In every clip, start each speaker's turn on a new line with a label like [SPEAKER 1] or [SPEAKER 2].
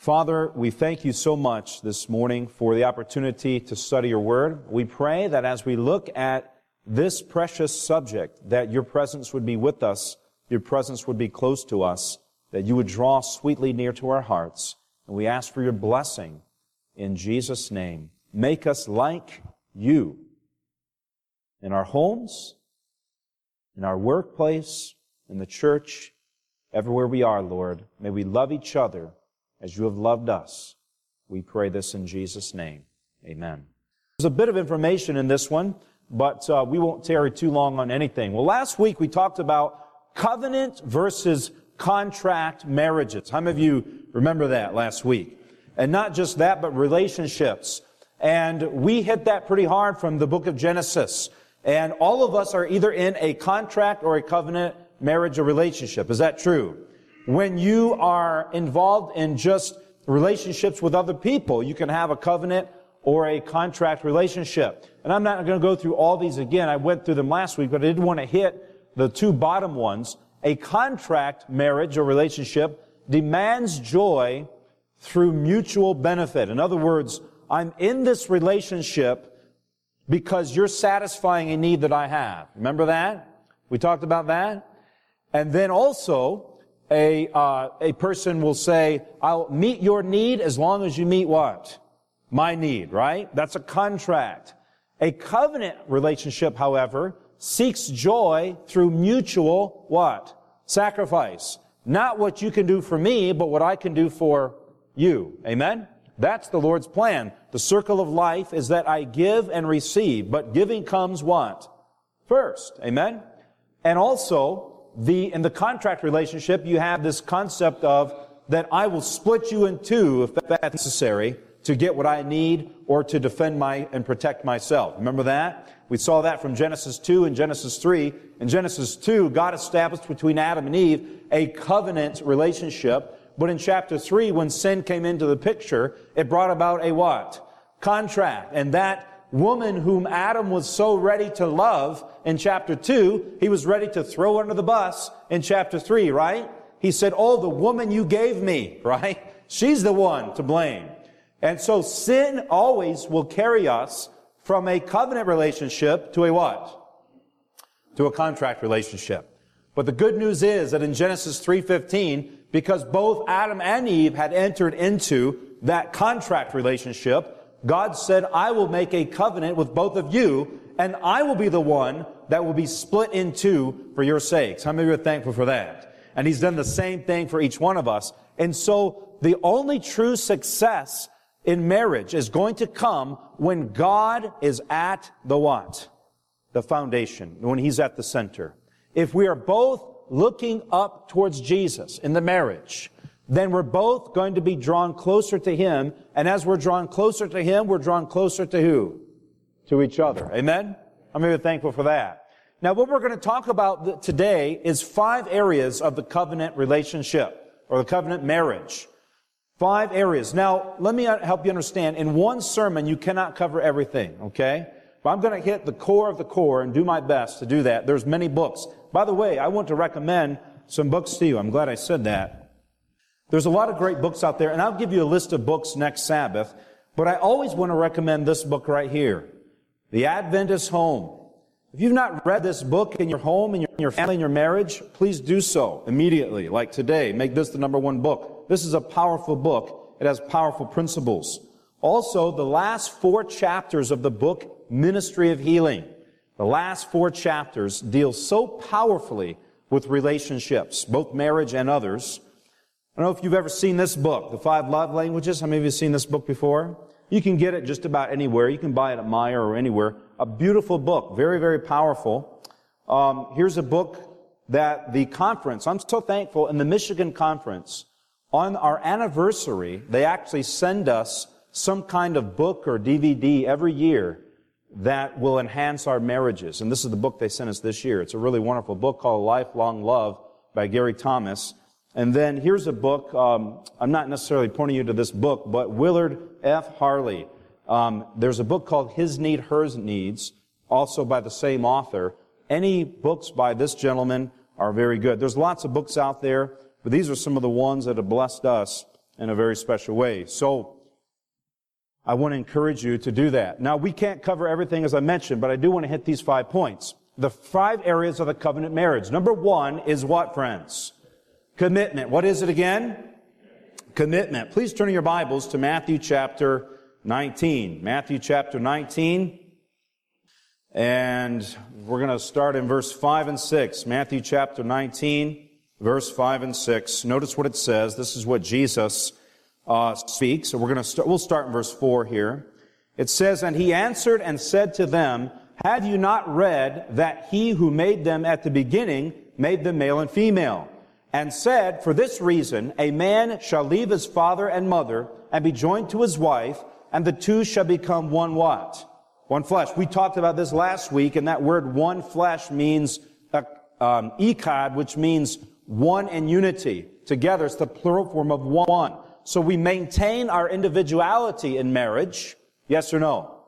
[SPEAKER 1] Father, we thank you so much this morning for the opportunity to study your word. We pray that as we look at this precious subject, that your presence would be with us, your presence would be close to us, that you would draw sweetly near to our hearts. And we ask for your blessing in Jesus' name. Make us like you in our homes, in our workplace, in the church, everywhere we are, Lord. May we love each other as you have loved us. We pray this in Jesus' name. Amen. There's a bit of information in this one, but uh, we won't tarry too long on anything. Well, last week we talked about covenant versus contract marriages. How many of you remember that last week? And not just that, but relationships. And we hit that pretty hard from the book of Genesis. And all of us are either in a contract or a covenant marriage or relationship. Is that true? When you are involved in just relationships with other people. You can have a covenant or a contract relationship. And I'm not going to go through all these again. I went through them last week, but I didn't want to hit the two bottom ones. A contract marriage or relationship demands joy through mutual benefit. In other words, I'm in this relationship because you're satisfying a need that I have. Remember that? We talked about that? And then also, a, uh, a person will say, I'll meet your need as long as you meet what? My need, right? That's a contract. A covenant relationship, however, seeks joy through mutual what? Sacrifice. Not what you can do for me, but what I can do for you. Amen? That's the Lord's plan. The circle of life is that I give and receive, but giving comes what? First. Amen? And also, the, in the contract relationship, you have this concept of that I will split you in two if that's necessary to get what I need or to defend my and protect myself. Remember that? We saw that from Genesis 2 and Genesis 3. In Genesis 2, God established between Adam and Eve a covenant relationship. But in chapter 3, when sin came into the picture, it brought about a what? Contract. And that woman whom Adam was so ready to love in chapter 2, he was ready to throw under the bus in chapter 3, right? He said, Oh, the woman you gave me, right? She's the one to blame. And so sin always will carry us from a covenant relationship to a what? To a contract relationship. But the good news is that in Genesis 3:15, because both Adam and Eve had entered into that contract relationship, God said, I will make a covenant with both of you, and I will be the one that will be split in two for your sakes. How many of you are thankful for that? And He's done the same thing for each one of us. And so the only true success in marriage is going to come when God is at the what? The foundation, when He's at the center. If we are both looking up towards Jesus in the marriage, then we're both going to be drawn closer to Him. And as we're drawn closer to Him, we're drawn closer to who? To each other. Amen? I'm very thankful for that. Now, what we're going to talk about today is five areas of the covenant relationship or the covenant marriage. Five areas. Now, let me uh, help you understand. In one sermon, you cannot cover everything, okay? But I'm going to hit the core of the core and do my best to do that. There's many books. By the way, I want to recommend some books to you. I'm glad I said that. There's a lot of great books out there, and I'll give you a list of books next Sabbath, but I always want to recommend this book right here, The Adventist Home. If you've not read this book in your home, in your, in your family, in your marriage, please do so immediately, like today. Make this the number one book. This is a powerful book. It has powerful principles. Also, the last four chapters of the book, Ministry of Healing, the last four chapters deal so powerfully with relationships, both marriage and others, I don't know if you've ever seen this book, The Five Love Languages. How many of you have seen this book before? You can get it just about anywhere. You can buy it at Meijer or anywhere. A beautiful book, very, very powerful. Um, here's a book that the conference, I'm so thankful, in the Michigan conference, on our anniversary, they actually send us some kind of book or DVD every year that will enhance our marriages. And this is the book they sent us this year. It's a really wonderful book called Lifelong Love by Gary Thomas. And then here's a book. Um, I'm not necessarily pointing you to this book, but Willard F. Harley. Um, there's a book called His Need, Hers Needs, also by the same author. Any books by this gentleman are very good. There's lots of books out there, but these are some of the ones that have blessed us in a very special way. So, I want to encourage you to do that. Now, we can't cover everything as I mentioned, but I do want to hit these five points. The five areas of the covenant marriage. Number one is what, friends? Commitment. What is it again? Commitment. Please turn your Bibles to Matthew chapter 19. Matthew chapter 19. And we're going to start in verse 5 and 6. Matthew chapter 19, verse 5 and 6. Notice what it says. This is what Jesus uh, speaks. So we're going to start, we'll start in verse 4 here. It says, And he answered and said to them, Have you not read that he who made them at the beginning made them male and female? And said, For this reason, a man shall leave his father and mother and be joined to his wife, and the two shall become one what? One flesh. We talked about this last week, and that word one flesh means uh, um, echad, which means one in unity. Together, it's the plural form of one. So we maintain our individuality in marriage, yes or no?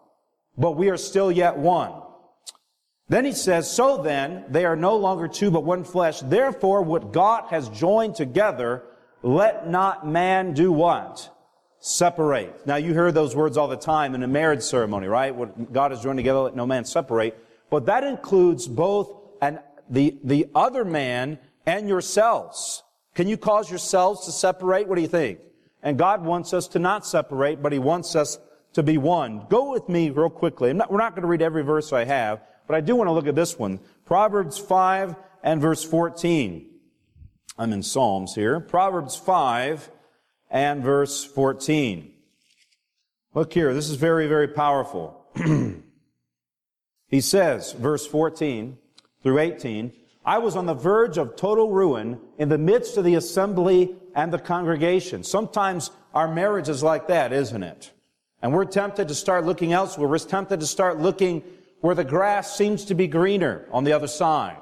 [SPEAKER 1] But we are still yet one. Then he says, So then, they are no longer two but one flesh. Therefore, what God has joined together, let not man do what? Separate. Now, you hear those words all the time in a marriage ceremony, right? What God has joined together, let no man separate. But that includes both and the, the other man and yourselves. Can you cause yourselves to separate? What do you think? And God wants us to not separate, but He wants us to be one. Go with me real quickly. Not, we're not going to read every verse I have, but I do want to look at this one. Proverbs 5 and verse 14. I'm in Psalms here. Proverbs 5 and verse 14. Look here. This is very, very powerful. he says, verse 14 through 18, I was on the verge of total ruin in the midst of the assembly and the congregation. Sometimes our marriage is like that, isn't it? And we're tempted to start looking elsewhere. We're tempted to start looking where the grass seems to be greener on the other side.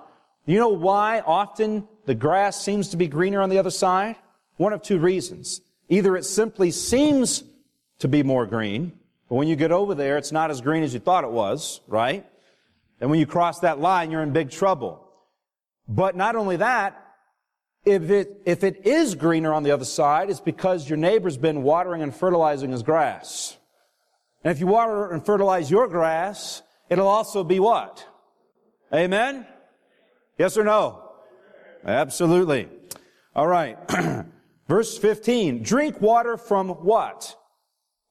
[SPEAKER 1] You know why often the grass seems to be greener on the other side? One of two reasons. Either it simply seems to be more green, but when you get over there, it's not as green as you thought it was, right? And when you cross that line, you're in big trouble. But not only that, if it, if it is greener on the other side, it's because your neighbor's been watering and fertilizing his grass. And if you water and fertilize your grass, it'll also be what? Amen? Yes or no? Absolutely. All right. Verse 15. Drink water from what?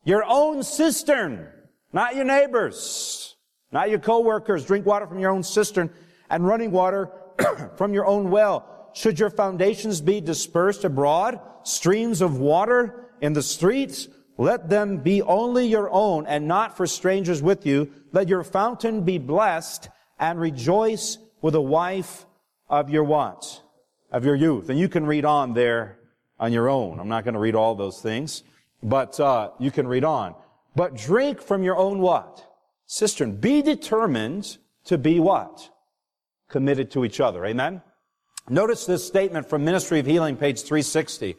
[SPEAKER 1] Your own cistern, not your neighbors, not your coworkers. Drink water from your own cistern and running water from your own well should your foundations be dispersed abroad, streams of water in the streets, let them be only your own and not for strangers with you. Let your fountain be blessed and rejoice with a wife of your what? Of your youth. And you can read on there on your own. I'm not going to read all those things, but uh, you can read on. But drink from your own what? Cistern. Be determined to be what? Committed to each other. Amen? Notice this statement from Ministry of Healing, page 360.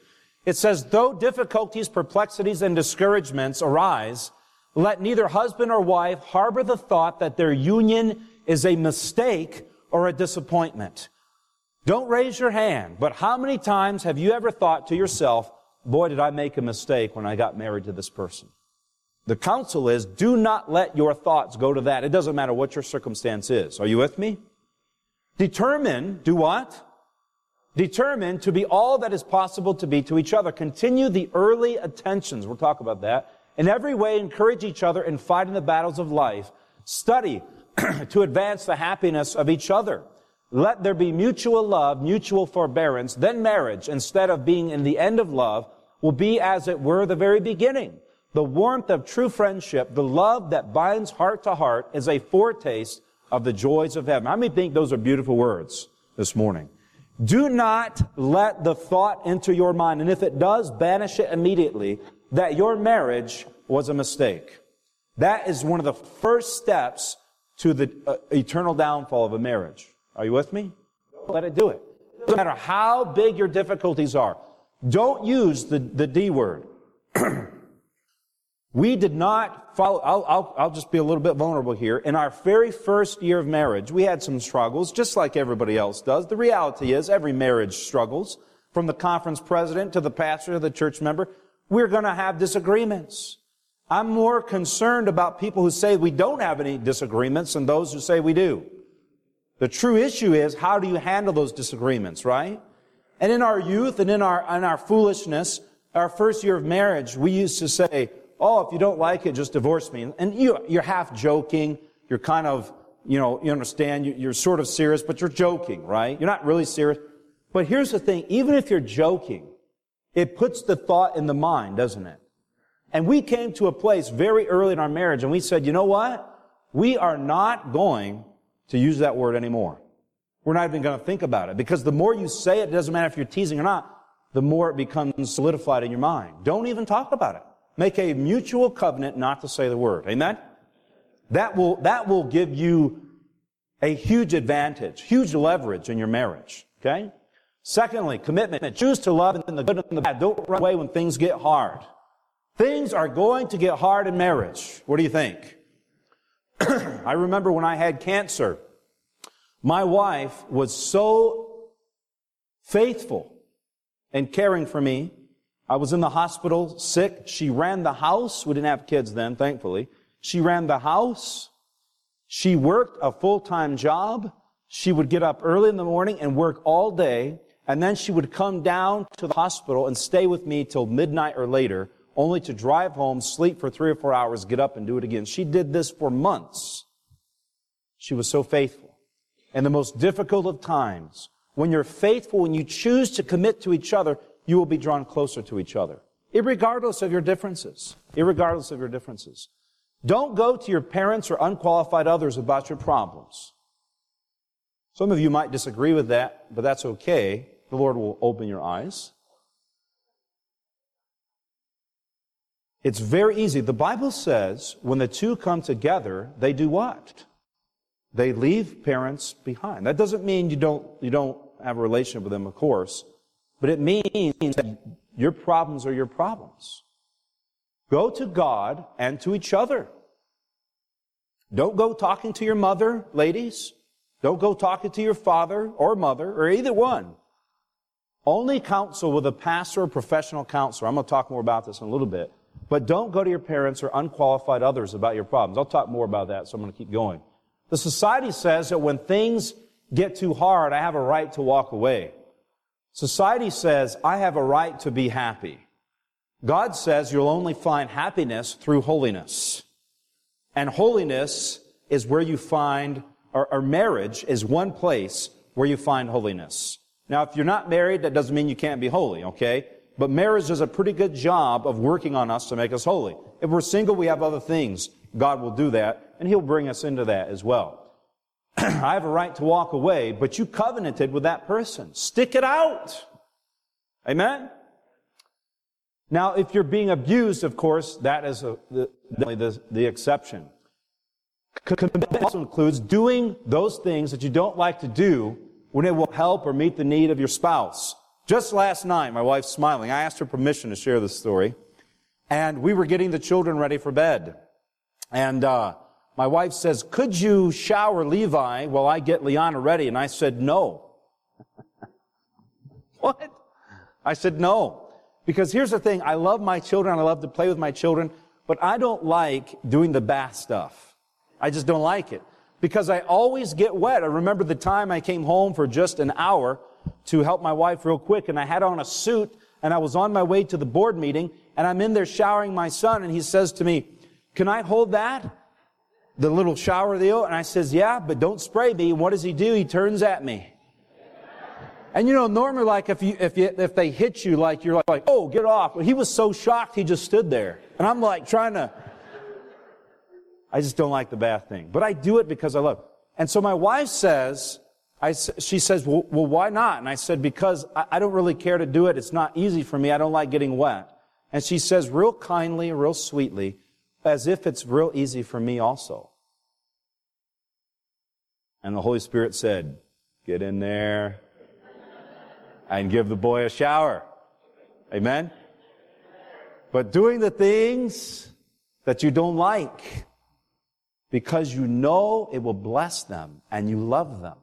[SPEAKER 1] It says, though difficulties, perplexities, and discouragements arise, let neither husband or wife harbor the thought that their union is a mistake or a disappointment. Don't raise your hand, but how many times have you ever thought to yourself, boy, did I make a mistake when I got married to this person? The counsel is, do not let your thoughts go to that. It doesn't matter what your circumstance is. Are you with me? Determine, do what? Determined to be all that is possible to be to each other. Continue the early attentions. We'll talk about that. In every way, encourage each other in fighting the battles of life. Study to advance the happiness of each other. Let there be mutual love, mutual forbearance. Then marriage, instead of being in the end of love, will be as it were the very beginning. The warmth of true friendship, the love that binds heart to heart, is a foretaste of the joys of heaven. How many think those are beautiful words this morning? Do not let the thought enter your mind, and if it does, banish it immediately, that your marriage was a mistake. That is one of the first steps to the uh, eternal downfall of a marriage. Are you with me? Let it do it. No matter how big your difficulties are, don't use the, the D word. We did not follow, I'll, I'll, I'll, just be a little bit vulnerable here. In our very first year of marriage, we had some struggles, just like everybody else does. The reality is every marriage struggles. From the conference president to the pastor to the church member, we're going to have disagreements. I'm more concerned about people who say we don't have any disagreements than those who say we do. The true issue is how do you handle those disagreements, right? And in our youth and in our, in our foolishness, our first year of marriage, we used to say, oh, if you don't like it, just divorce me. And you, you're half joking. You're kind of, you know, you understand, you're sort of serious, but you're joking, right? You're not really serious. But here's the thing, even if you're joking, it puts the thought in the mind, doesn't it? And we came to a place very early in our marriage and we said, you know what? We are not going to use that word anymore. We're not even going to think about it because the more you say it, it doesn't matter if you're teasing or not, the more it becomes solidified in your mind. Don't even talk about it. Make a mutual covenant not to say the word. Amen? That will, that will give you a huge advantage, huge leverage in your marriage. Okay? Secondly, commitment. Choose to love in the good and the bad. Don't run away when things get hard. Things are going to get hard in marriage. What do you think? I remember when I had cancer, my wife was so faithful and caring for me. I was in the hospital sick. She ran the house. We didn't have kids then, thankfully. She ran the house. She worked a full-time job. She would get up early in the morning and work all day. And then she would come down to the hospital and stay with me till midnight or later, only to drive home, sleep for three or four hours, get up and do it again. She did this for months. She was so faithful. And the most difficult of times, when you're faithful, when you choose to commit to each other, you will be drawn closer to each other. Irregardless of your differences. Irregardless of your differences. Don't go to your parents or unqualified others about your problems. Some of you might disagree with that, but that's okay. The Lord will open your eyes. It's very easy. The Bible says when the two come together, they do what? They leave parents behind. That doesn't mean you don't, you don't have a relationship with them, of course, but it means that your problems are your problems. Go to God and to each other. Don't go talking to your mother, ladies. Don't go talking to your father or mother or either one. Only counsel with a pastor or professional counselor. I'm going to talk more about this in a little bit. But don't go to your parents or unqualified others about your problems. I'll talk more about that, so I'm going to keep going. The society says that when things get too hard, I have a right to walk away. Society says I have a right to be happy. God says you'll only find happiness through holiness. And holiness is where you find, or, or marriage is one place where you find holiness. Now, if you're not married, that doesn't mean you can't be holy, okay? But marriage does a pretty good job of working on us to make us holy. If we're single, we have other things. God will do that, and He'll bring us into that as well. I have a right to walk away, but you covenanted with that person. Stick it out. Amen? Now, if you're being abused, of course, that is a, the, the, the exception. Commitment also includes doing those things that you don't like to do when it will help or meet the need of your spouse. Just last night, my wife's smiling. I asked her permission to share this story. And we were getting the children ready for bed. And uh, my wife says, Could you shower Levi while I get Liana ready? And I said, No. what? I said, No. Because here's the thing I love my children, I love to play with my children, but I don't like doing the bath stuff. I just don't like it because I always get wet. I remember the time I came home for just an hour to help my wife real quick and I had on a suit and I was on my way to the board meeting and I'm in there showering my son and he says to me, can I hold that? The little shower deal? And I says, yeah, but don't spray me. And what does he do? He turns at me. And you know, normally like if you, if you, if they hit you, like you're like, oh, get off. But he was so shocked he just stood there. And I'm like trying to, I just don't like the bath thing. But I do it because I love. it. And so my wife says, I, she says, well, well, why not? And I said, because I, I don't really care to do it. It's not easy for me. I don't like getting wet. And she says, real kindly, real sweetly, as if it's real easy for me also. And the Holy Spirit said, get in there and give the boy a shower. Amen? But doing the things that you don't like, because you know it will bless them and you love them.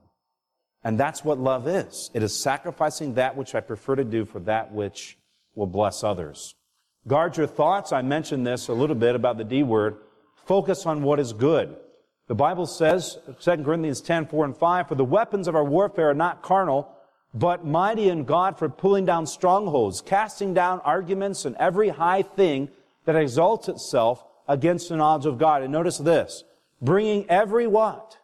[SPEAKER 1] And that's what love is. It is sacrificing that which I prefer to do for that which will bless others. Guard your thoughts. I mentioned this a little bit about the D word. Focus on what is good. The Bible says, 2 Corinthians 10, 4 and 5, for the weapons of our warfare are not carnal, but mighty in God for pulling down strongholds, casting down arguments and every high thing that exalts itself against the knowledge of God. And notice this, bringing every what?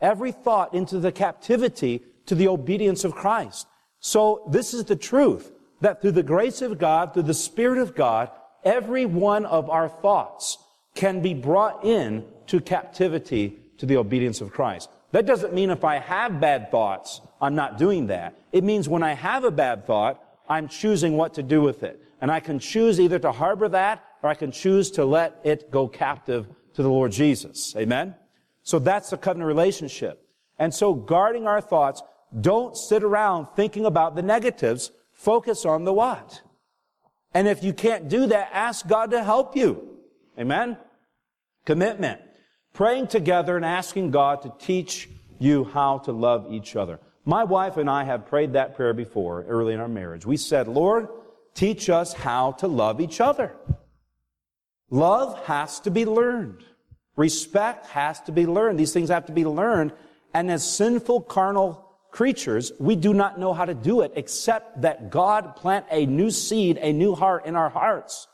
[SPEAKER 1] Every thought into the captivity to the obedience of Christ. So this is the truth that through the grace of God, through the Spirit of God, every one of our thoughts can be brought in to captivity to the obedience of Christ. That doesn't mean if I have bad thoughts, I'm not doing that. It means when I have a bad thought, I'm choosing what to do with it. And I can choose either to harbor that or I can choose to let it go captive to the Lord Jesus. Amen? So that's the covenant relationship. And so guarding our thoughts, don't sit around thinking about the negatives. Focus on the what? And if you can't do that, ask God to help you. Amen? Commitment. Praying together and asking God to teach you how to love each other. My wife and I have prayed that prayer before early in our marriage. We said, Lord, teach us how to love each other. Love has to be learned. Respect has to be learned. These things have to be learned. And as sinful carnal creatures, we do not know how to do it except that God plant a new seed, a new heart in our hearts.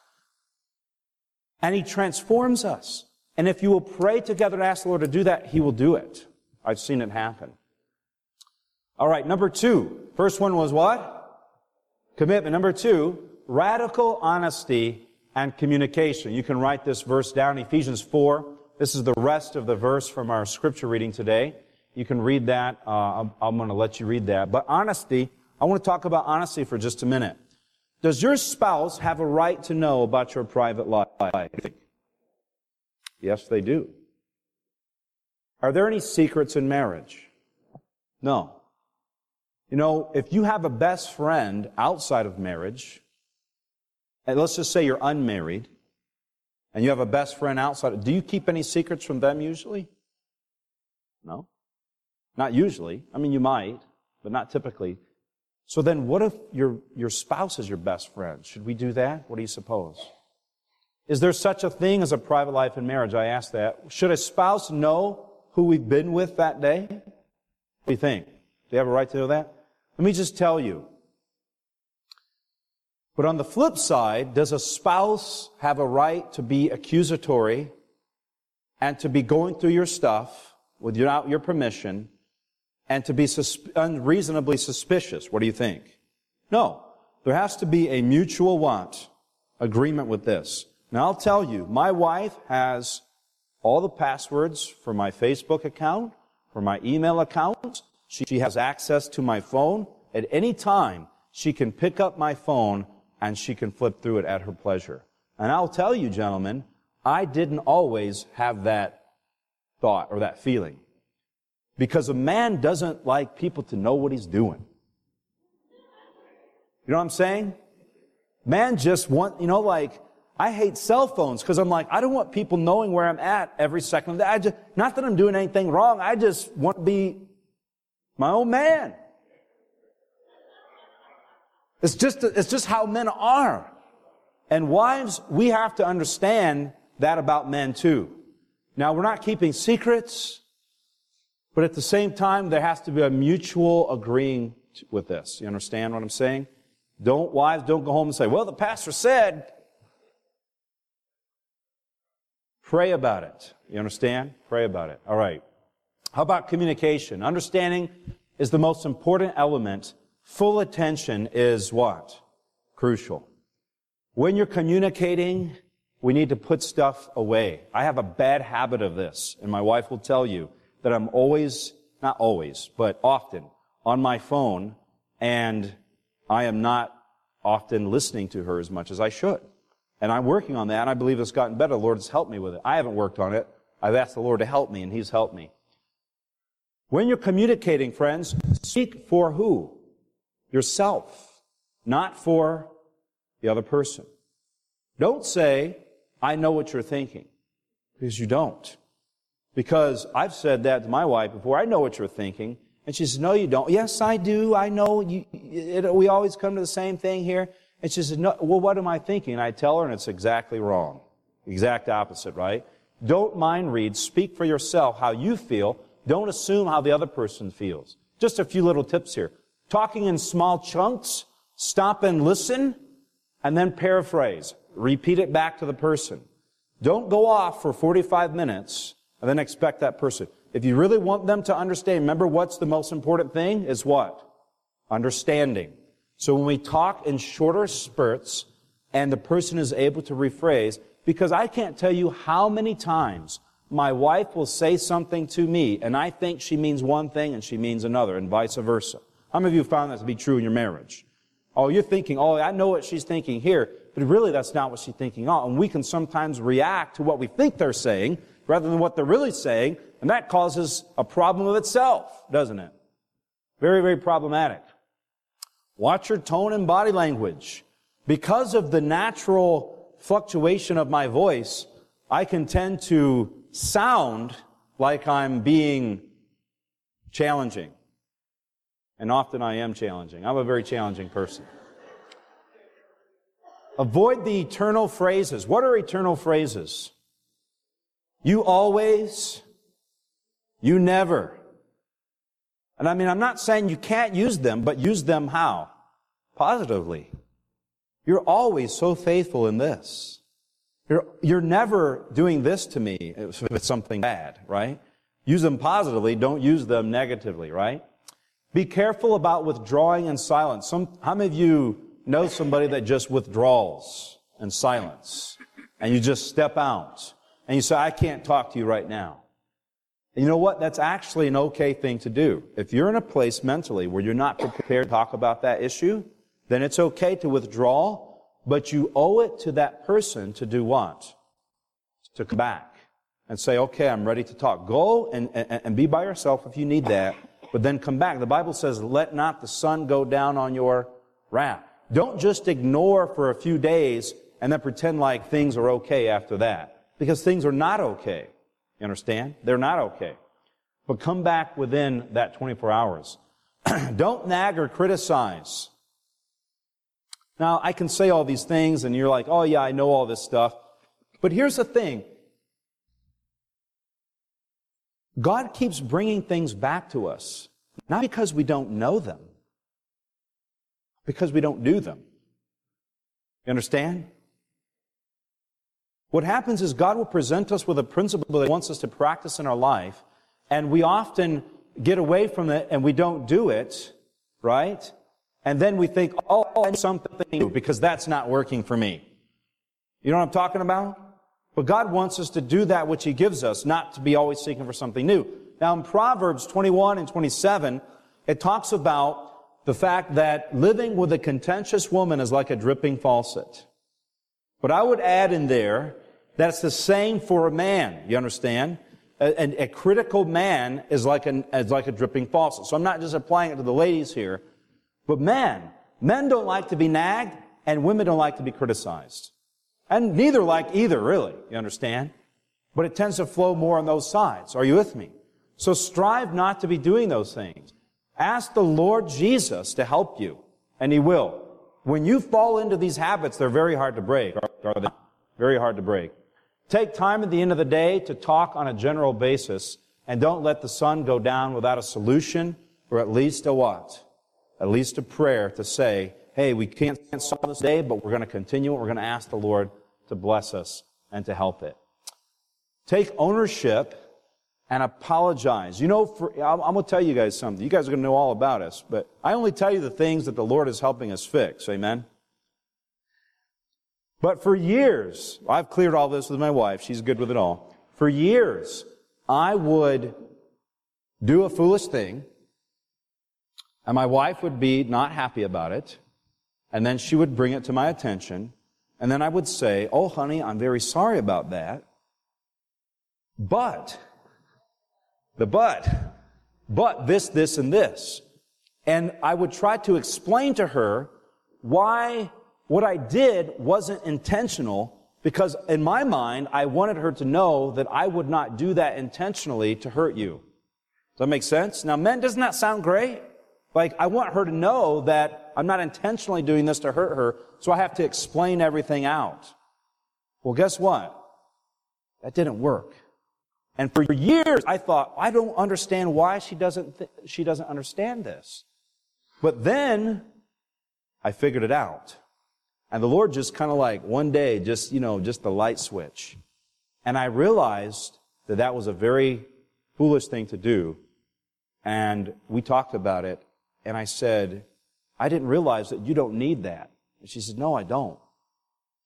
[SPEAKER 1] And He transforms us. And if you will pray together and ask the Lord to do that, He will do it. I've seen it happen. All right, number two. First one was what? Commitment. Number two, radical honesty and communication. You can write this verse down, Ephesians 4. This is the rest of the verse from our scripture reading today. You can read that. Uh, I'm, going to let you read that. But honesty, I want to talk about honesty for just a minute. Does your spouse have a right to know about your private life? Yes, they do. Are there any secrets in marriage? No. You know, if you have a best friend outside of marriage, and let's just say you're unmarried, and you have a best friend outside, do you keep any secrets from them usually? No. Not usually. I mean, you might, but not typically. So then what if your, your spouse is your best friend? Should we do that? What do you suppose? Is there such a thing as a private life in marriage? I ask that. Should a spouse know who we've been with that day? What do you think? Do they have a right to know that? Let me just tell you. But on the flip side, does a spouse have a right to be accusatory and to be going through your stuff without your permission and to be unreasonably suspicious. What do you think? No. There has to be a mutual want agreement with this. Now I'll tell you, my wife has all the passwords for my Facebook account, for my email account. She has access to my phone. At any time, she can pick up my phone and she can flip through it at her pleasure. And I'll tell you, gentlemen, I didn't always have that thought or that feeling. Because a man doesn't like people to know what he's doing. You know what I'm saying? Man just want, you know, like, I hate cell phones because I'm like, I don't want people knowing where I'm at every second of the day. I just, not that I'm doing anything wrong. I just want to be my own man. It's just, it's just how men are. And wives, we have to understand that about men too. Now, we're not keeping secrets. But at the same time, there has to be a mutual agreeing with this. You understand what I'm saying? Don't, wives, don't go home and say, well, the pastor said. Pray about it. You understand? Pray about it. All right. How about communication? Understanding is the most important element. Full attention is what? Crucial. When you're communicating, we need to put stuff away. I have a bad habit of this, and my wife will tell you that I'm always, not always, but often on my phone and I am not often listening to her as much as I should. And I'm working on that and I believe it's gotten better. The Lord has helped me with it. I haven't worked on it. I've asked the Lord to help me and He's helped me. When you're communicating, friends, speak for who? Yourself, not for the other person. Don't say, I know what you're thinking, because you don't. Because I've said that to my wife before. I know what you're thinking. And she says, no, you don't. Yes, I do. I know. You, it, we always come to the same thing here. And she says, no, well, what am I thinking? And I tell her, and it's exactly wrong. Exact opposite, right? Don't mind read. Speak for yourself how you feel. Don't assume how the other person feels. Just a few little tips here. Talking in small chunks. Stop and listen. And then paraphrase. Repeat it back to the person. Don't go off for 45 minutes and then expect that person. If you really want them to understand, remember what's the most important thing is what? Understanding. So when we talk in shorter spurts and the person is able to rephrase, because I can't tell you how many times my wife will say something to me and I think she means one thing and she means another and vice versa. How many of you found that to be true in your marriage? Oh, you're thinking, oh, I know what she's thinking here, but really that's not what she's thinking. Oh, and we can sometimes react to what we think they're saying rather than what they're really saying, and that causes a problem of itself, doesn't it? Very, very problematic. Watch your tone and body language. Because of the natural fluctuation of my voice, I can tend to sound like I'm being challenging. And often I am challenging. I'm a very challenging person. Avoid the eternal phrases. What are eternal phrases? You always, you never. And I mean, I'm not saying you can't use them, but use them how? Positively. You're always so faithful in this. You're, you're never doing this to me if it's something bad, right? Use them positively, don't use them negatively, right? Be careful about withdrawing and silence. Some, how many of you know somebody that just withdraws and silence? And you just step out and you say, I can't talk to you right now. And you know what? That's actually an okay thing to do. If you're in a place mentally where you're not prepared to talk about that issue, then it's okay to withdraw, but you owe it to that person to do what? To come back and say, okay, I'm ready to talk. Go and, and, and be by yourself if you need that but then come back. The Bible says, let not the sun go down on your wrath. Don't just ignore for a few days and then pretend like things are okay after that. Because things are not okay. You understand? They're not okay. But come back within that 24 hours. Don't nag or criticize. Now, I can say all these things and you're like, oh yeah, I know all this stuff. But here's the thing. God keeps bringing things back to us, not because we don't know them, because we don't do them. You understand? What happens is God will present us with a principle that He wants us to practice in our life, and we often get away from it and we don't do it, right? And then we think, oh, I something new because that's not working for me. You know what I'm talking about? But God wants us to do that which He gives us, not to be always seeking for something new. Now in Proverbs 21 and 27, it talks about the fact that living with a contentious woman is like a dripping faucet. But I would add in there, that's the same for a man. You understand? A, a, a critical man is like, an, is like a dripping faucet. So I'm not just applying it to the ladies here, but men. Men don't like to be nagged, and women don't like to be criticized. And neither like either, really. You understand? But it tends to flow more on those sides. Are you with me? So strive not to be doing those things. Ask the Lord Jesus to help you, and He will. When you fall into these habits, they're very hard to break. Very hard to break. Take time at the end of the day to talk on a general basis, and don't let the sun go down without a solution, or at least a what? At least a prayer to say, hey, we can't solve this day, but we're going to continue. We're going to ask the Lord to bless us and to help it. Take ownership and apologize. You know, for, I'm, I'm going to tell you guys something. You guys are going to know all about us, but I only tell you the things that the Lord is helping us fix. Amen? But for years, I've cleared all this with my wife. She's good with it all. For years, I would do a foolish thing, and my wife would be not happy about it, and then she would bring it to my attention, and then I would say, Oh, honey, I'm very sorry about that. But, the but, but this, this, and this. And I would try to explain to her why what I did wasn't intentional because in my mind, I wanted her to know that I would not do that intentionally to hurt you. Does that make sense? Now, men, doesn't that sound great? Like, I want her to know that I'm not intentionally doing this to hurt her, so I have to explain everything out. Well, guess what? That didn't work. And for years, I thought, I don't understand why she doesn't, th- she doesn't understand this. But then, I figured it out. And the Lord just kind of like, one day, just, you know, just the light switch. And I realized that that was a very foolish thing to do. And we talked about it. And I said, I didn't realize that you don't need that. And she said, no, I don't.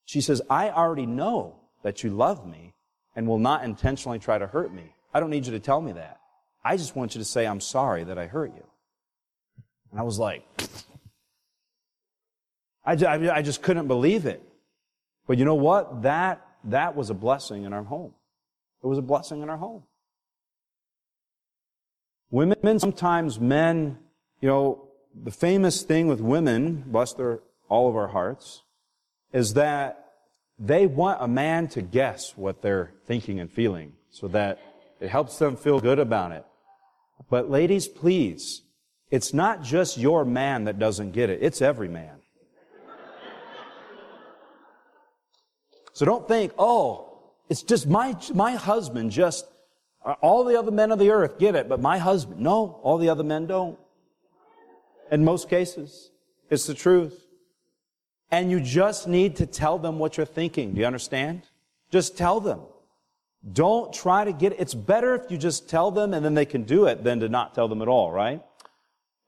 [SPEAKER 1] She says, I already know that you love me and will not intentionally try to hurt me. I don't need you to tell me that. I just want you to say, I'm sorry that I hurt you. And I was like, I, I just couldn't believe it. But you know what? That, that was a blessing in our home. It was a blessing in our home. Women, sometimes men, you know, the famous thing with women, bless their, all of our hearts, is that they want a man to guess what they're thinking and feeling so that it helps them feel good about it. But ladies, please, it's not just your man that doesn't get it. It's every man. So don't think, oh, it's just my, my husband just, all the other men of the earth get it, but my husband, no, all the other men don't. In most cases, it's the truth. And you just need to tell them what you're thinking. Do you understand? Just tell them. Don't try to get it. It's better if you just tell them and then they can do it than to not tell them at all, right?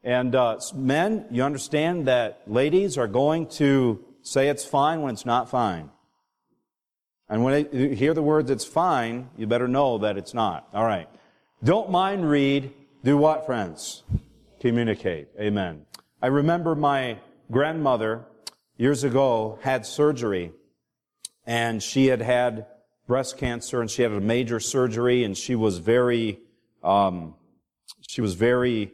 [SPEAKER 1] And uh, men, you understand that ladies are going to say it's fine when it's not fine. And when you hear the words, it's fine, you better know that it's not. All right. Don't mind read. Do what, friends? Communicate. Amen. I remember my grandmother years ago had surgery and she had had breast cancer and she had a major surgery and she was very, um, she was very,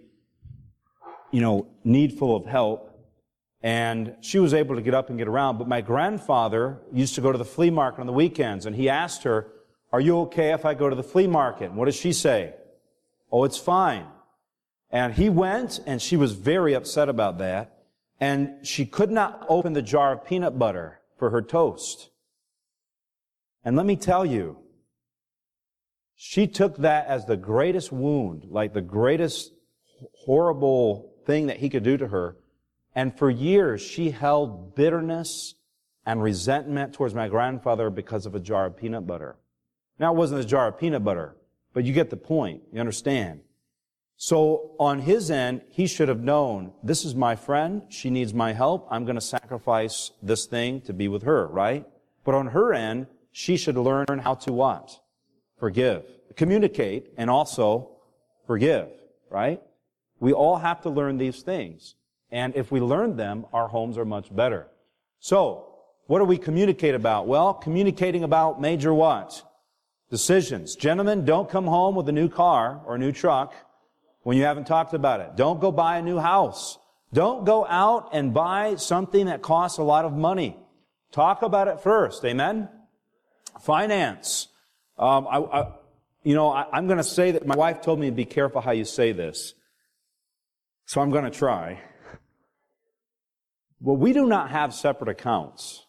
[SPEAKER 1] you know, needful of help and she was able to get up and get around. But my grandfather used to go to the flea market on the weekends, and he asked her, Are you okay if I go to the flea market? And what does she say? Oh, it's fine. And he went, and she was very upset about that. And she could not open the jar of peanut butter for her toast. And let me tell you, she took that as the greatest wound, like the greatest horrible thing that he could do to her. And for years, she held bitterness and resentment towards my grandfather because of a jar of peanut butter. Now, it wasn't a jar of peanut butter, but you get the point. You understand? So on his end, he should have known, this is my friend. She needs my help. I'm going to sacrifice this thing to be with her, right? But on her end, she should learn how to what? Forgive. Communicate and also forgive, right? We all have to learn these things. And if we learn them, our homes are much better. So, what do we communicate about? Well, communicating about major what? Decisions. Gentlemen, don't come home with a new car or a new truck when you haven't talked about it. Don't go buy a new house. Don't go out and buy something that costs a lot of money. Talk about it first. Amen? Finance. Um, I, I, you know, I, I'm going to say that my wife told me to be careful how you say this. So I'm going to try. Well, we do not have separate accounts.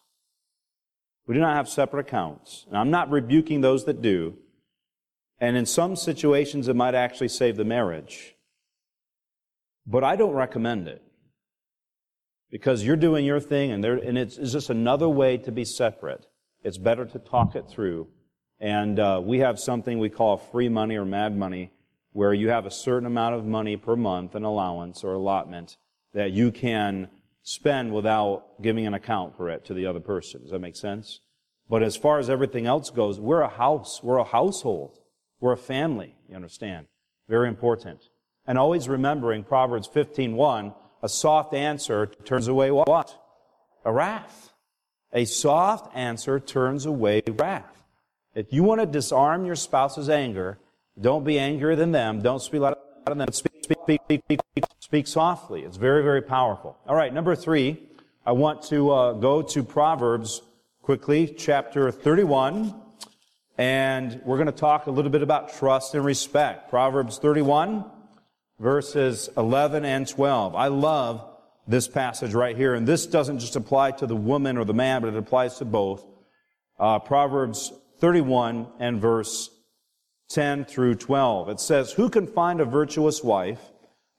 [SPEAKER 1] We do not have separate accounts. And I'm not rebuking those that do. And in some situations, it might actually save the marriage. But I don't recommend it. Because you're doing your thing and, and it's, it's, just another way to be separate. It's better to talk it through. And uh, we have something we call free money or mad money, where you have a certain amount of money per month, an allowance or allotment, that you can spend without giving an account for it to the other person. Does that make sense? But as far as everything else goes, we're a house. We're a household. We're a family. You understand? Very important. And always remembering Proverbs 15:1, a soft answer turns away what? A wrath. A soft answer turns away wrath. If you want to disarm your spouse's anger, don't be angrier than them. Don't speak louder than them. Speak speak, speak, speak, speak softly. It's very, very powerful. All right, number three, I want to uh, go to Proverbs quickly, chapter 31, and we're going to talk a little bit about trust and respect. Proverbs 31, verses 11 and 12. I love this passage right here, and this doesn't just apply to the woman or the man, but it applies to both. Uh, Proverbs 31 and verse 10 through 12. It says, Who can find a virtuous wife?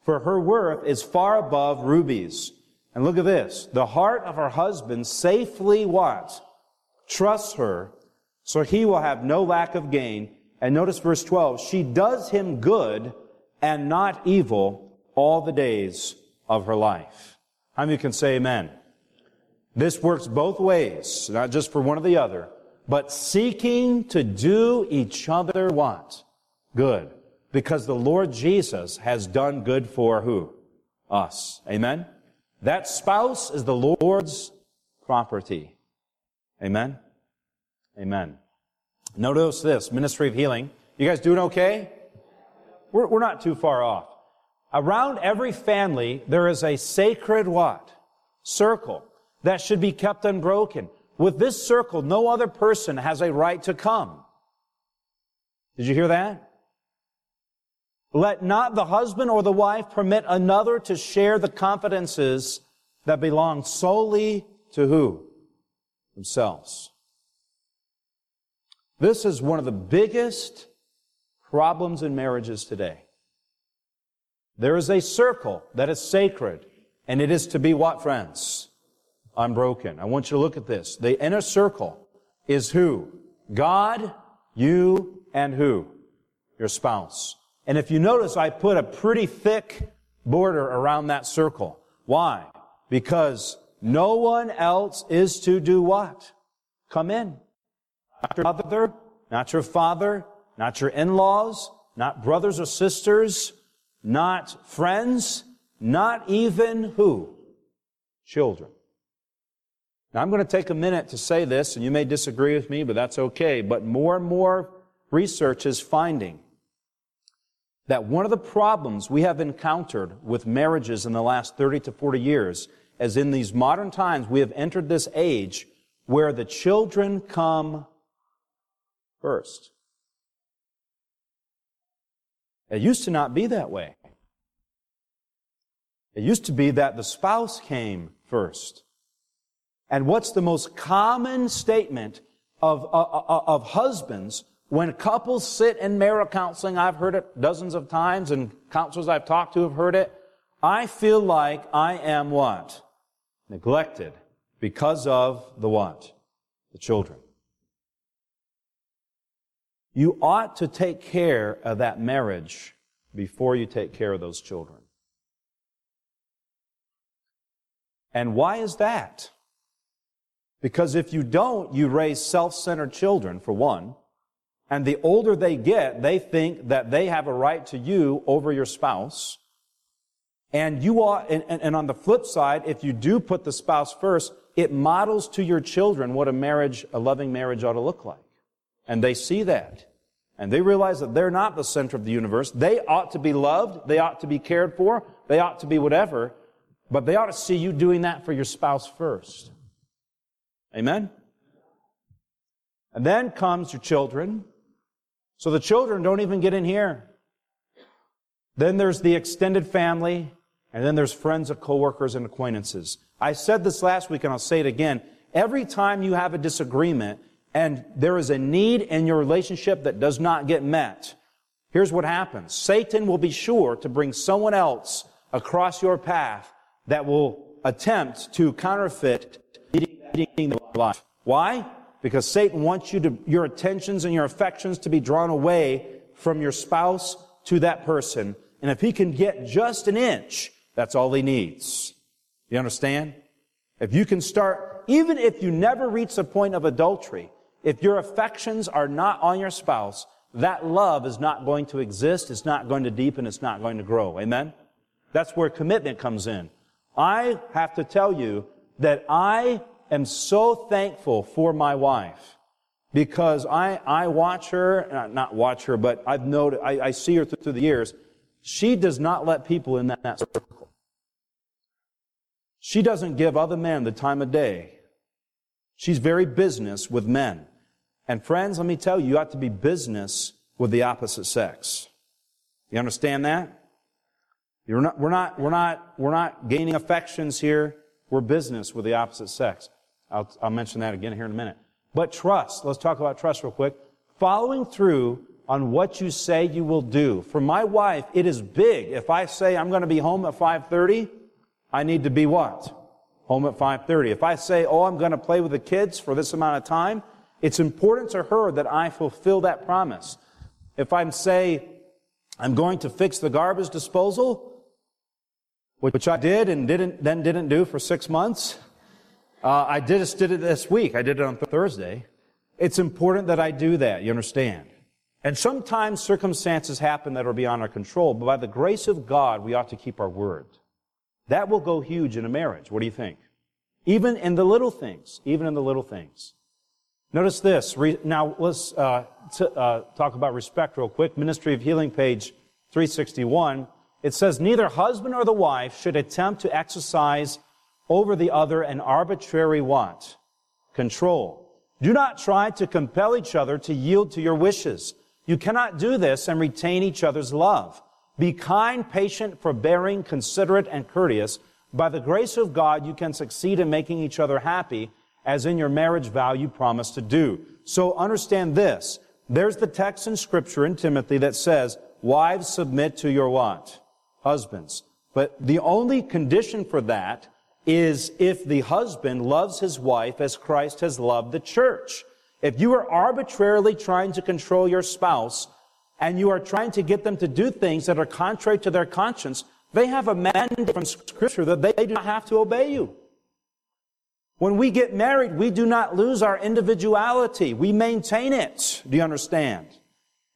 [SPEAKER 1] For her worth is far above rubies. And look at this. The heart of her husband safely what? Trusts her, so he will have no lack of gain. And notice verse 12. She does him good and not evil all the days of her life. How many can say amen? This works both ways, not just for one or the other, but seeking to do each other what? Good. Because the Lord Jesus has done good for who? Us. Amen? That spouse is the Lord's property. Amen? Amen. Notice this, ministry of healing. You guys doing okay? We're, we're not too far off. Around every family, there is a sacred what? Circle that should be kept unbroken. With this circle, no other person has a right to come. Did you hear that? Let not the husband or the wife permit another to share the confidences that belong solely to who? Themselves. This is one of the biggest problems in marriages today. There is a circle that is sacred, and it is to be what, friends? Unbroken. I want you to look at this. The inner circle is who? God, you, and who? Your spouse. And if you notice, I put a pretty thick border around that circle. Why? Because no one else is to do what? Come in. Not your mother, not your father, not your in-laws, not brothers or sisters, not friends, not even who? Children. Now I'm going to take a minute to say this, and you may disagree with me, but that's okay. But more and more research is finding that one of the problems we have encountered with marriages in the last 30 to 40 years is in these modern times we have entered this age where the children come first. It used to not be that way. It used to be that the spouse came first. And what's the most common statement of, uh, uh, uh, of husbands when couples sit in marital counseling? I've heard it dozens of times and counselors I've talked to have heard it. I feel like I am what? Neglected because of the what? The children. You ought to take care of that marriage before you take care of those children. And why is that? Because if you don't, you raise self-centered children, for one. And the older they get, they think that they have a right to you over your spouse. And you ought, and, and, and on the flip side, if you do put the spouse first, it models to your children what a marriage, a loving marriage ought to look like. And they see that. And they realize that they're not the center of the universe. They ought to be loved. They ought to be cared for. They ought to be whatever. But they ought to see you doing that for your spouse first. Amen? And then comes your children. So the children don't even get in here. Then there's the extended family, and then there's friends of coworkers and acquaintances. I said this last week and I'll say it again. Every time you have a disagreement, and there is a need in your relationship that does not get met, here's what happens. Satan will be sure to bring someone else across your path that will attempt to counterfeit leading life. Why? Because Satan wants you to, your attentions and your affections to be drawn away from your spouse to that person. And if he can get just an inch, that's all he needs. You understand? If you can start, even if you never reach the point of adultery, if your affections are not on your spouse, that love is not going to exist, it's not going to deepen, it's not going to grow. Amen? That's where commitment comes in. I have to tell you that I am so thankful for my wife because I, I watch her, uh, not watch her, but I've noted, I, I see her through, through the years. She does not let people in that, that circle. She doesn't give other men the time of day. She's very business with men. And friends, let me tell you, you ought to be business with the opposite sex. You understand that? You're not, we're not, we're not, we're not gaining affections here. We're business with the opposite sex. I'll, I'll mention that again here in a minute. But trust. Let's talk about trust real quick. Following through on what you say you will do. For my wife, it is big. If I say I'm going to be home at 5:30, I need to be what? Home at 5:30. If I say, "Oh, I'm going to play with the kids for this amount of time," it's important to her that I fulfill that promise. If I'm say I'm going to fix the garbage disposal, which I did and didn't, then didn't do for six months. Uh, I did, did it this week. I did it on Thursday. It's important that I do that. You understand? And sometimes circumstances happen that are beyond our control, but by the grace of God, we ought to keep our word. That will go huge in a marriage. What do you think? Even in the little things. Even in the little things. Notice this. Now, let's uh, t- uh, talk about respect real quick. Ministry of Healing, page 361 it says, neither husband or the wife should attempt to exercise over the other an arbitrary want, control. Do not try to compel each other to yield to your wishes. You cannot do this and retain each other's love. Be kind, patient, forbearing, considerate, and courteous. By the grace of God, you can succeed in making each other happy, as in your marriage vow you promised to do. So understand this. There's the text in scripture in Timothy that says, wives submit to your what? husbands. But the only condition for that is if the husband loves his wife as Christ has loved the church. If you are arbitrarily trying to control your spouse and you are trying to get them to do things that are contrary to their conscience, they have a mandate from scripture that they do not have to obey you. When we get married, we do not lose our individuality. We maintain it. Do you understand?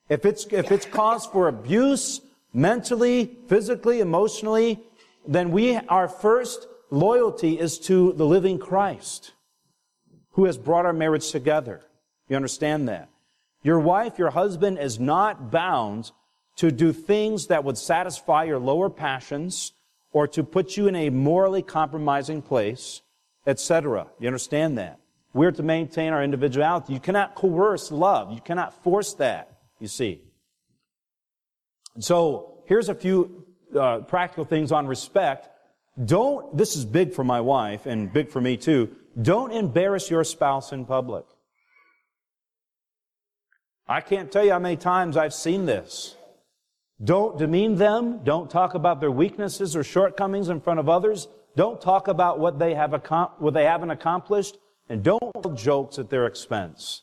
[SPEAKER 1] If it's, if it's cause for abuse, mentally, physically, emotionally, then we, our first loyalty is to the living Christ who has brought our marriage together. You understand that? Your wife, your husband is not bound to do things that would satisfy your lower passions or to put you in a morally compromising place, etc. You understand that? We're to maintain our individuality. You cannot coerce love. You cannot force that, you see. So here's a few uh, practical things on respect. Don't, this is big for my wife and big for me too. Don't embarrass your spouse in public. I can't tell you how many times I've seen this. Don't demean them. Don't talk about their weaknesses or shortcomings in front of others. Don't talk about what they have what they haven't accomplished, and don't tell jokes at their expense.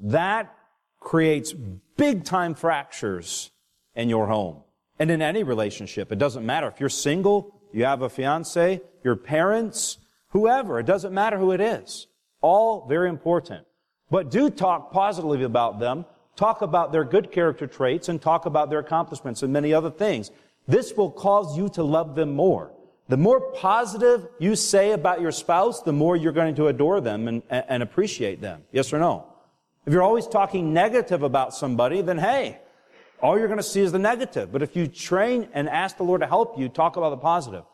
[SPEAKER 1] That creates big time fractures in your home and in any relationship. It doesn't matter if you're single, you have a fiance, your parents, whoever. It doesn't matter who it is. All very important. But do talk positively about them. Talk about their good character traits and talk about their accomplishments and many other things. This will cause you to love them more. The more positive you say about your spouse, the more you're going to adore them and, and appreciate them. Yes or no? If you're always talking negative about somebody, then hey, all you're going to see is the negative. But if you train and ask the Lord to help you, talk about the positive.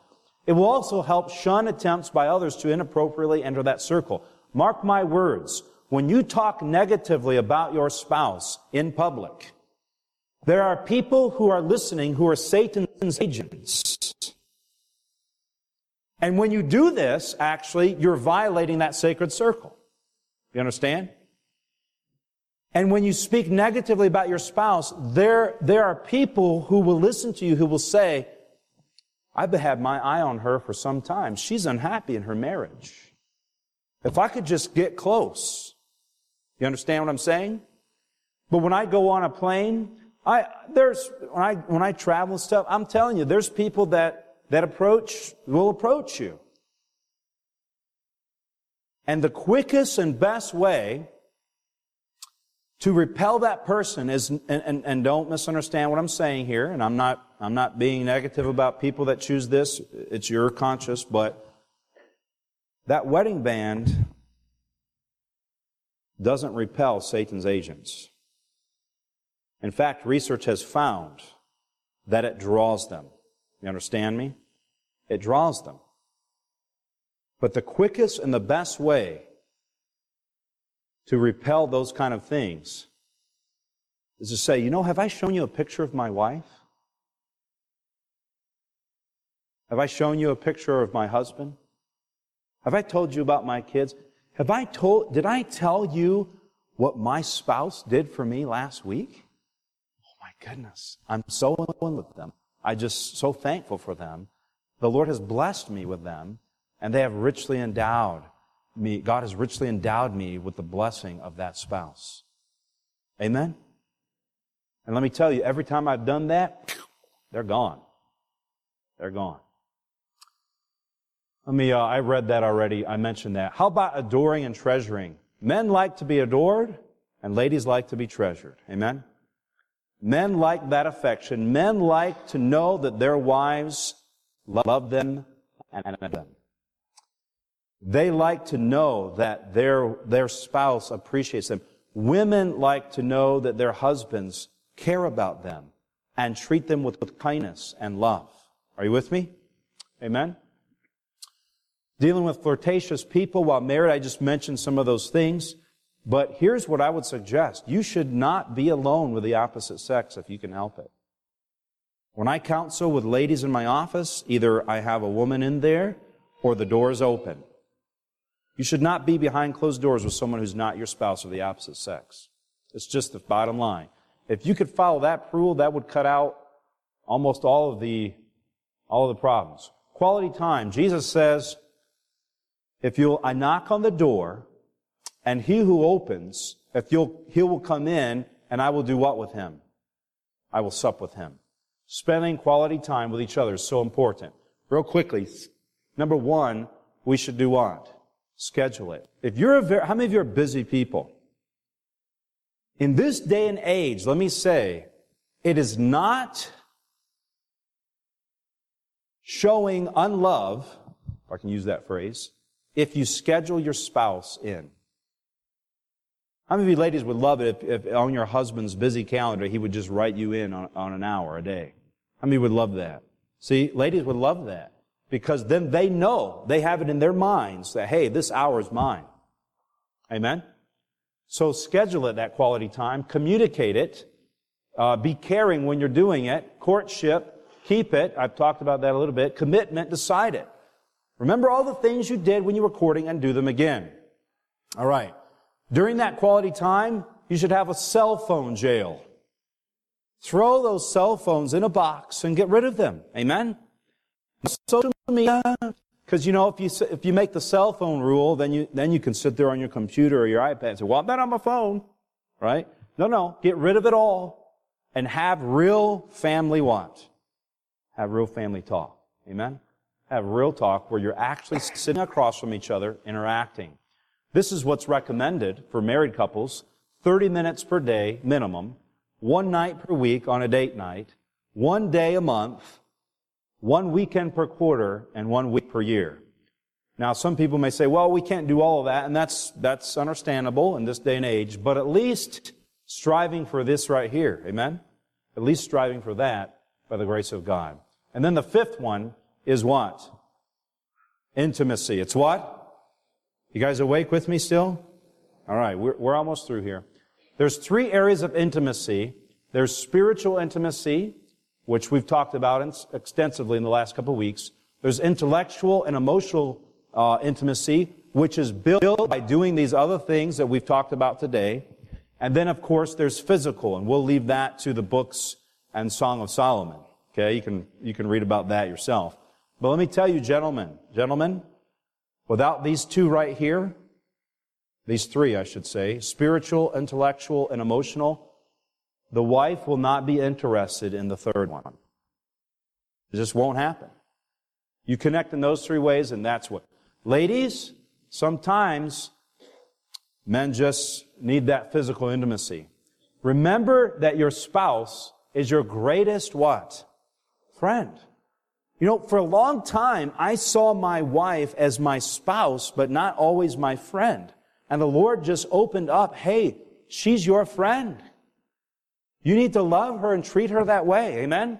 [SPEAKER 1] It will also help shun attempts by others to inappropriately enter that circle. Mark my words. When you talk negatively about your spouse in public, there are people who are listening who are Satan's agents. And when you do this, actually, you're violating that sacred circle. You understand? And when you speak negatively about your spouse, there, there are people who will listen to you who will say, I've had my eye on her for some time. She's unhappy in her marriage. If I could just get close. You understand what I'm saying? But when I go on a plane, I, there's, when I, when I travel stuff, I'm telling you, there's people that, that approach, will approach you. And the quickest and best way to repel that person is, and, and, and, don't misunderstand what I'm saying here, and I'm not, I'm not being negative about people that choose this. It's your conscience, but that wedding band doesn't repel Satan's agents. In fact, research has found that it draws them. You understand me? It draws them. But the quickest and the best way to repel those kind of things is to say, you know, have I shown you a picture of my wife? Have I shown you a picture of my husband? Have I told you about my kids? Have I told, did I tell you what my spouse did for me last week? Oh my goodness. I'm so in love with them. I just so thankful for them. The Lord has blessed me with them and they have richly endowed me. God has richly endowed me with the blessing of that spouse. Amen? And let me tell you, every time I've done that, they're gone. They're gone. Let me, uh, I read that already. I mentioned that. How about adoring and treasuring? Men like to be adored, and ladies like to be treasured. Amen? Men like that affection. Men like to know that their wives love them and them. They like to know that their, their spouse appreciates them. Women like to know that their husbands care about them and treat them with, with kindness and love. Are you with me? Amen? Dealing with flirtatious people while married, I just mentioned some of those things. But here's what I would suggest. You should not be alone with the opposite sex if you can help it. When I counsel with ladies in my office, either I have a woman in there or the door is open. You should not be behind closed doors with someone who's not your spouse or the opposite sex. It's just the bottom line. If you could follow that rule, that would cut out almost all of the, all of the problems. Quality time. Jesus says, if you'll, I knock on the door, and he who opens, if you'll, he will come in, and I will do what with him? I will sup with him. Spending quality time with each other is so important. Real quickly, number one, we should do what? Schedule it. If you're a very, how many of you are busy people? In this day and age, let me say, it is not showing unlove, if I can use that phrase, if you schedule your spouse in. How many of you ladies would love it if, if on your husband's busy calendar he would just write you in on, on an hour a day? How many would love that? See, ladies would love that because then they know, they have it in their minds that, hey, this hour is mine. Amen? So schedule it, that quality time, communicate it, uh, be caring when you're doing it, courtship, keep it, I've talked about that a little bit, commitment, decide it. Remember all the things you did when you were courting and do them again. All right. During that quality time, you should have a cell phone jail. Throw those cell phones in a box and get rid of them. Amen? Social media, because you know, if you if you make the cell phone rule, then you then you can sit there on your computer or your iPad and say, "Well, I'm not on my phone," right? No, no, get rid of it all and have real family what? Have real family talk. Amen. Have real talk where you're actually sitting across from each other, interacting. This is what's recommended for married couples: 30 minutes per day minimum, one night per week on a date night, one day a month one weekend per quarter and one week per year. Now, some people may say, well, we can't do all of that, and that's, that's understandable in this day and age, but at least striving for this right here. Amen? At least striving for that by the grace of God. And then the fifth one is what? Intimacy. It's what? You guys awake with me still? All right, we're, we're almost through here. There's three areas of intimacy. There's spiritual intimacy, which we've talked about extensively in the last couple of weeks. There's intellectual and emotional uh, intimacy, which is built by doing these other things that we've talked about today. And then, of course, there's physical, and we'll leave that to the books and Song of Solomon. Okay, you can you can read about that yourself. But let me tell you, gentlemen, gentlemen, without these two right here, these three, I should say, spiritual, intellectual, and emotional, the wife will not be interested in the third one. It just won't happen. You connect in those three ways, and that's what. Ladies, sometimes men just need that physical intimacy. Remember that your spouse is your greatest what? Friend. You know, for a long time, I saw my wife as my spouse, but not always my friend. And the Lord just opened up, hey, she's your friend. You need to love her and treat her that way. Amen?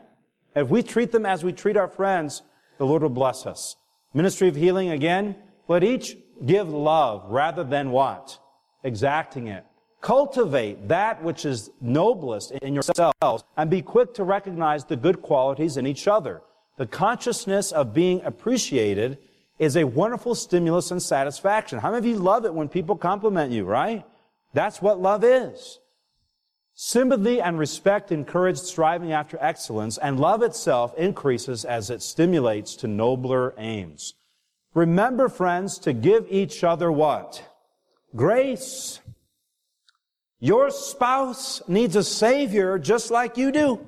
[SPEAKER 1] If we treat them as we treat our friends, the Lord will bless us. Ministry of healing again. Let each give love rather than what? Exacting it. Cultivate that which is noblest in yourselves and be quick to recognize the good qualities in each other. The consciousness of being appreciated is a wonderful stimulus and satisfaction. How many of you love it when people compliment you, right? That's what love is. Sympathy and respect encourage striving after excellence, and love itself increases as it stimulates to nobler aims. Remember, friends, to give each other what? Grace. Your spouse needs a savior just like you do.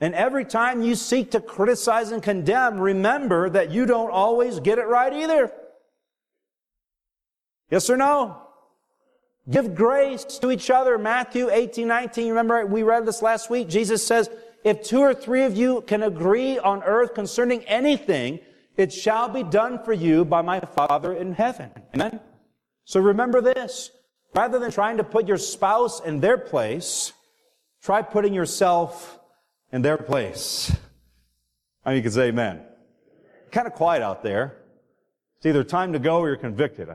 [SPEAKER 1] And every time you seek to criticize and condemn, remember that you don't always get it right either. Yes or no? Give grace to each other. Matthew 18, 19. Remember, we read this last week. Jesus says, if two or three of you can agree on earth concerning anything, it shall be done for you by my Father in heaven. Amen? So remember this. Rather than trying to put your spouse in their place, try putting yourself in their place. I mean, you can say amen. Kind of quiet out there. It's either time to go or you're convicted.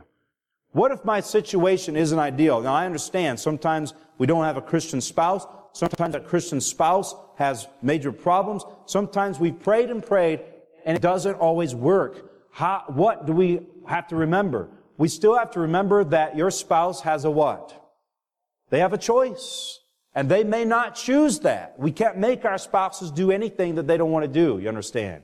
[SPEAKER 1] What if my situation isn't ideal? Now I understand sometimes we don't have a Christian spouse. Sometimes that Christian spouse has major problems. Sometimes we've prayed and prayed and it doesn't always work. How, what do we have to remember? We still have to remember that your spouse has a what? They have a choice. And they may not choose that. We can't make our spouses do anything that they don't want to do, you understand?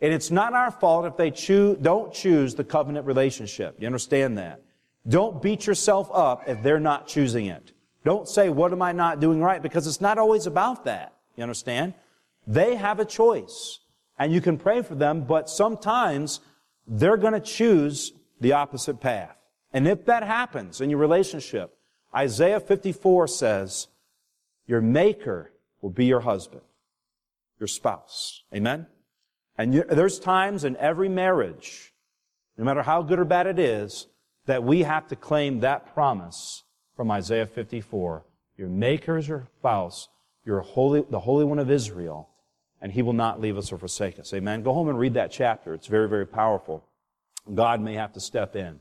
[SPEAKER 1] And it's not our fault if they choose, don't choose the covenant relationship. You understand that? Don't beat yourself up if they're not choosing it. Don't say, what am I not doing right? Because it's not always about that. You understand? They have a choice. And you can pray for them, but sometimes they're to choose the opposite path. And if that happens in your relationship, Isaiah 54 says, your maker will be your husband, your spouse. Amen? And you, there's times in every marriage, no matter how good or bad it is, that we have to claim that promise from Isaiah 54. Your maker is your spouse, your holy, the Holy One of Israel, and he will not leave us or forsake us. Amen? Go home and read that chapter. It's very, very powerful. God may have to step in.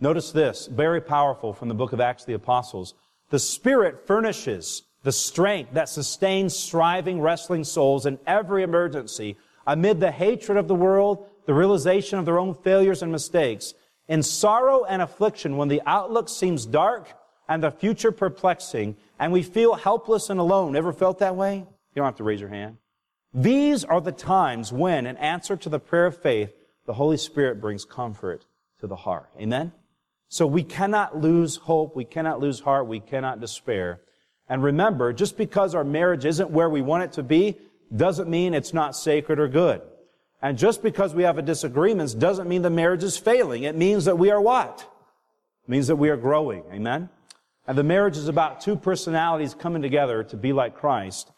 [SPEAKER 1] Notice this, very powerful from the book of Acts of the Apostles. The Spirit furnishes the strength that sustains striving, wrestling souls in every emergency amid the hatred of the world, the realization of their own failures and mistakes, in sorrow and affliction when the outlook seems dark and the future perplexing and we feel helpless and alone. Ever felt that way? You don't have to raise your hand. These are the times when, in answer to the prayer of faith, the Holy Spirit brings comfort to the heart. Amen? So we cannot lose hope. We cannot lose heart. We cannot despair. And remember, just because our marriage isn't where we want it to be, doesn't mean it's not sacred or good. And just because we have a disagreement doesn't mean the marriage is failing. It means that we are what? It means that we are growing. Amen? And the marriage is about two personalities coming together to be like Christ.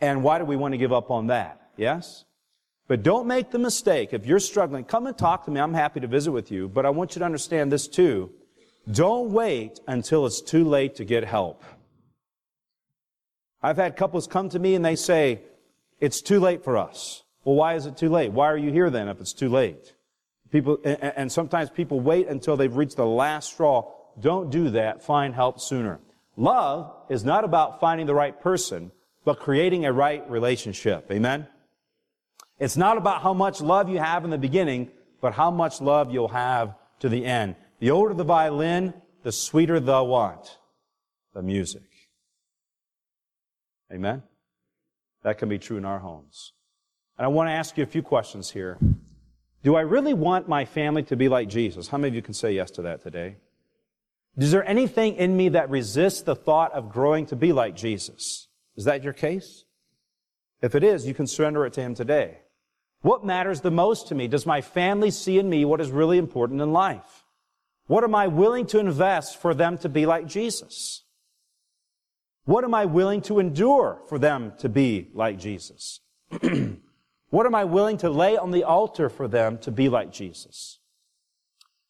[SPEAKER 1] And why do we want to give up on that? Yes? But don't make the mistake. If you're struggling, come and talk to me. I'm happy to visit with you. But I want you to understand this too. Don't wait until it's too late to get help. I've had couples come to me and they say, it's too late for us. Well, why is it too late? Why are you here then if it's too late? People, and sometimes people wait until they've reached the last straw. Don't do that. Find help sooner. Love is not about finding the right person, but creating a right relationship. Amen? It's not about how much love you have in the beginning, but how much love you'll have to the end. The older the violin, the sweeter the what? The music. Amen? That can be true in our homes. And I want to ask you a few questions here. Do I really want my family to be like Jesus? How many of you can say yes to that today? Is there anything in me that resists the thought of growing to be like Jesus? Is that your case? If it is, you can surrender it to Him today. What matters the most to me? Does my family see in me what is really important in life? What am I willing to invest for them to be like Jesus? What am I willing to endure for them to be like Jesus? what am I willing to lay on the altar for them to be like Jesus?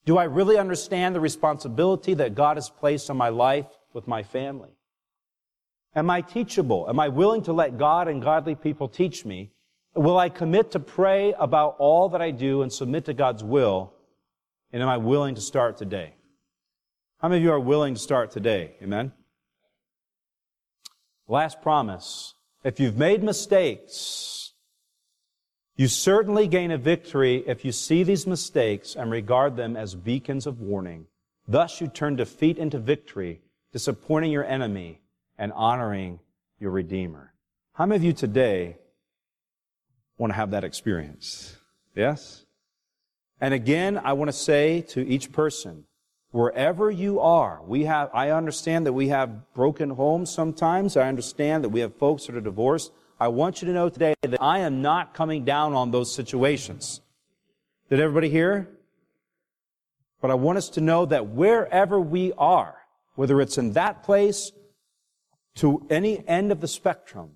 [SPEAKER 1] Do I really understand the responsibility that God has placed on my life with my family? Am I teachable? Am I willing to let God and godly people teach me? Will I commit to pray about all that I do and submit to God's will? And am I willing to start today? How many of you are willing to start today? Amen? Last promise. If you've made mistakes, You certainly gain a victory if you see these mistakes and regard them as beacons of warning. Thus you turn defeat into victory, disappointing your enemy and honoring your Redeemer. How many of you today want to have that experience? Yes? And again, I want to say to each person, wherever you are, we have, I understand that we have broken homes sometimes. I understand that we have folks that are divorced. I want you to know today that I am not coming down on those situations. Did everybody hear? But I want us to know that wherever we are, whether it's in that place to any end of the spectrum,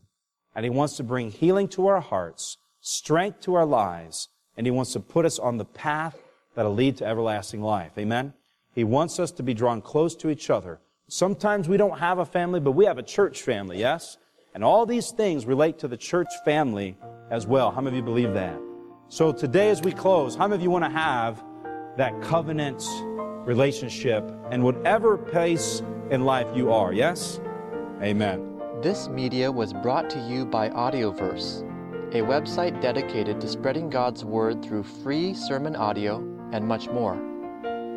[SPEAKER 1] and He wants to bring healing to our hearts, strength to our lives, and He wants to put us on the path that'll lead to everlasting life. Amen? He wants us to be drawn close to each other. Sometimes we don't have a family, but we have a church family, yes? And all these things relate to the church family as well. How many of you believe that? So today, as we close, how many of you want to have that covenant relationship in whatever place in life you are? Yes? Amen.
[SPEAKER 2] This media was brought to you by Audioverse, a website dedicated to spreading God's Word through free sermon audio and much more.